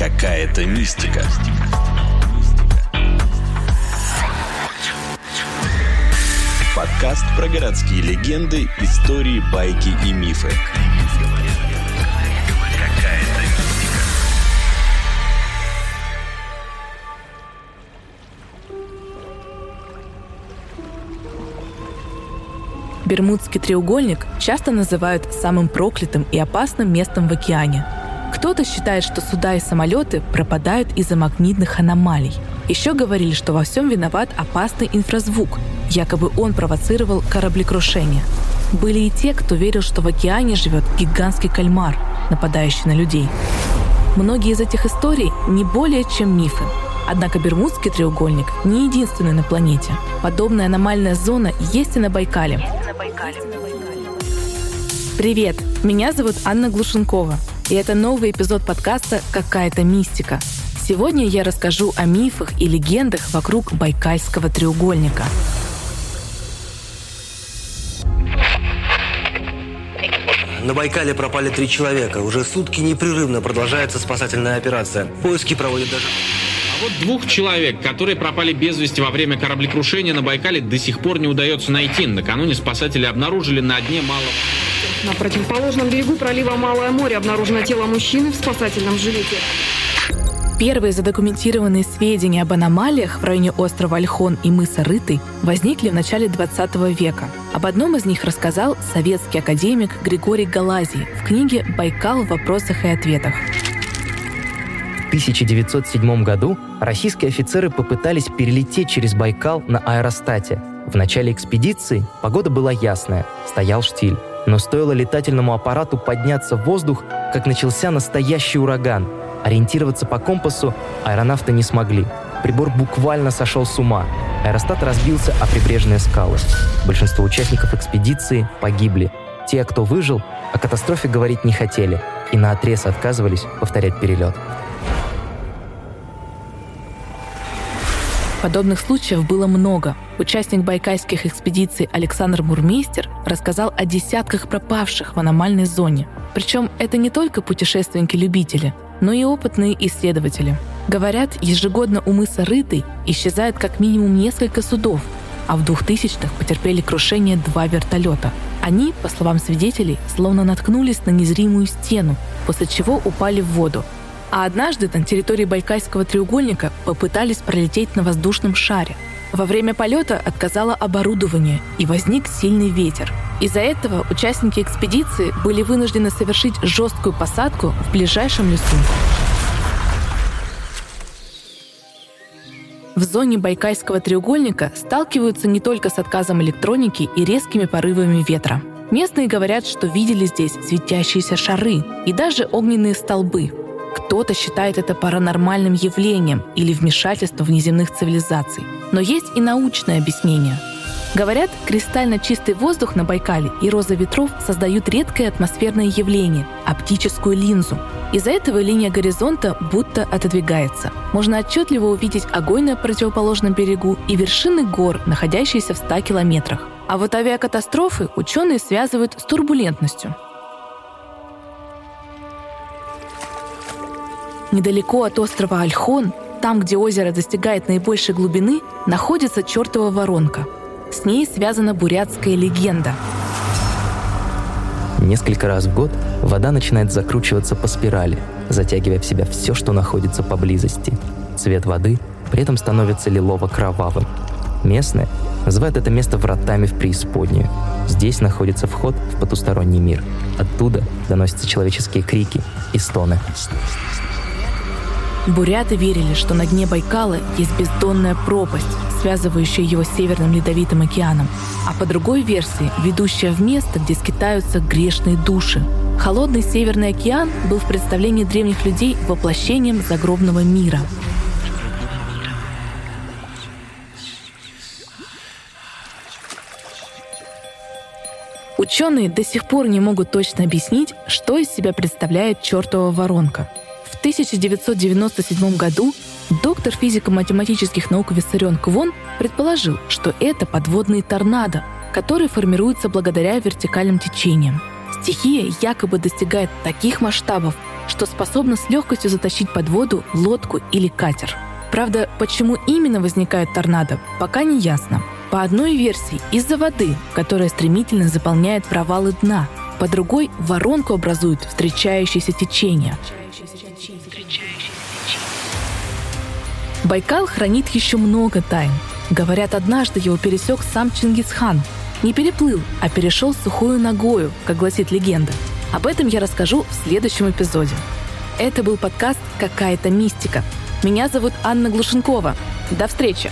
Какая-то мистика. Подкаст про городские легенды, истории, байки и мифы. Бермудский треугольник часто называют самым проклятым и опасным местом в океане. Кто-то считает, что суда и самолеты пропадают из-за магнитных аномалий. Еще говорили, что во всем виноват опасный инфразвук. Якобы он провоцировал кораблекрушение. Были и те, кто верил, что в океане живет гигантский кальмар, нападающий на людей. Многие из этих историй не более чем мифы, Однако Бермудский треугольник не единственный на планете. Подобная аномальная зона есть и на Байкале. Привет, меня зовут Анна Глушенкова, и это новый эпизод подкаста «Какая-то мистика». Сегодня я расскажу о мифах и легендах вокруг Байкальского треугольника. На Байкале пропали три человека. Уже сутки непрерывно продолжается спасательная операция. Поиски проводят даже вот двух человек, которые пропали без вести во время кораблекрушения на Байкале, до сих пор не удается найти. Накануне спасатели обнаружили на дне малого... На противоположном берегу пролива Малое море обнаружено тело мужчины в спасательном жилете. Первые задокументированные сведения об аномалиях в районе острова Альхон и мыса Рытый возникли в начале 20 века. Об одном из них рассказал советский академик Григорий Галазий в книге «Байкал в вопросах и ответах». 1907 году российские офицеры попытались перелететь через Байкал на аэростате. В начале экспедиции погода была ясная, стоял штиль. Но стоило летательному аппарату подняться в воздух, как начался настоящий ураган. Ориентироваться по компасу аэронавты не смогли. Прибор буквально сошел с ума. Аэростат разбился о прибрежные скалы. Большинство участников экспедиции погибли. Те, кто выжил, о катастрофе говорить не хотели и на отрез отказывались повторять перелет. Подобных случаев было много. Участник байкальских экспедиций Александр Мурмейстер рассказал о десятках пропавших в аномальной зоне. Причем это не только путешественники-любители, но и опытные исследователи. Говорят, ежегодно у мыса Рытый исчезает как минимум несколько судов, а в 2000-х потерпели крушение два вертолета. Они, по словам свидетелей, словно наткнулись на незримую стену, после чего упали в воду, а однажды на территории Байкальского треугольника попытались пролететь на воздушном шаре. Во время полета отказало оборудование и возник сильный ветер. Из-за этого участники экспедиции были вынуждены совершить жесткую посадку в ближайшем лесу. В зоне Байкальского треугольника сталкиваются не только с отказом электроники и резкими порывами ветра. Местные говорят, что видели здесь светящиеся шары и даже огненные столбы, кто-то считает это паранормальным явлением или вмешательством внеземных цивилизаций. Но есть и научное объяснение. Говорят, кристально чистый воздух на Байкале и роза ветров создают редкое атмосферное явление – оптическую линзу. Из-за этого линия горизонта будто отодвигается. Можно отчетливо увидеть огонь на противоположном берегу и вершины гор, находящиеся в 100 километрах. А вот авиакатастрофы ученые связывают с турбулентностью – Недалеко от острова Альхон, там, где озеро достигает наибольшей глубины, находится чертова воронка. С ней связана бурятская легенда. Несколько раз в год вода начинает закручиваться по спирали, затягивая в себя все, что находится поблизости. Цвет воды при этом становится лилово-кровавым. Местные называют это место вратами в преисподнюю. Здесь находится вход в потусторонний мир. Оттуда доносятся человеческие крики и стоны. Буряты верили, что на дне Байкала есть бездонная пропасть, связывающая его с Северным Ледовитым океаном, а по другой версии, ведущая в место, где скитаются грешные души. Холодный Северный океан был в представлении древних людей воплощением загробного мира. Ученые до сих пор не могут точно объяснить, что из себя представляет чертова воронка – в 1997 году доктор физико-математических наук Виссарион Квон предположил, что это подводные торнадо, которые формируются благодаря вертикальным течениям. Стихия якобы достигает таких масштабов, что способно с легкостью затащить под воду лодку или катер. Правда, почему именно возникают торнадо, пока не ясно. По одной версии, из-за воды, которая стремительно заполняет провалы дна. По другой, воронку образуют Байкал хранит еще много тайн. Говорят, однажды его пересек сам Чингисхан. Не переплыл, а перешел сухую ногою, как гласит легенда. Об этом я расскажу в следующем эпизоде. Это был подкаст «Какая-то мистика». Меня зовут Анна Глушенкова. До встречи!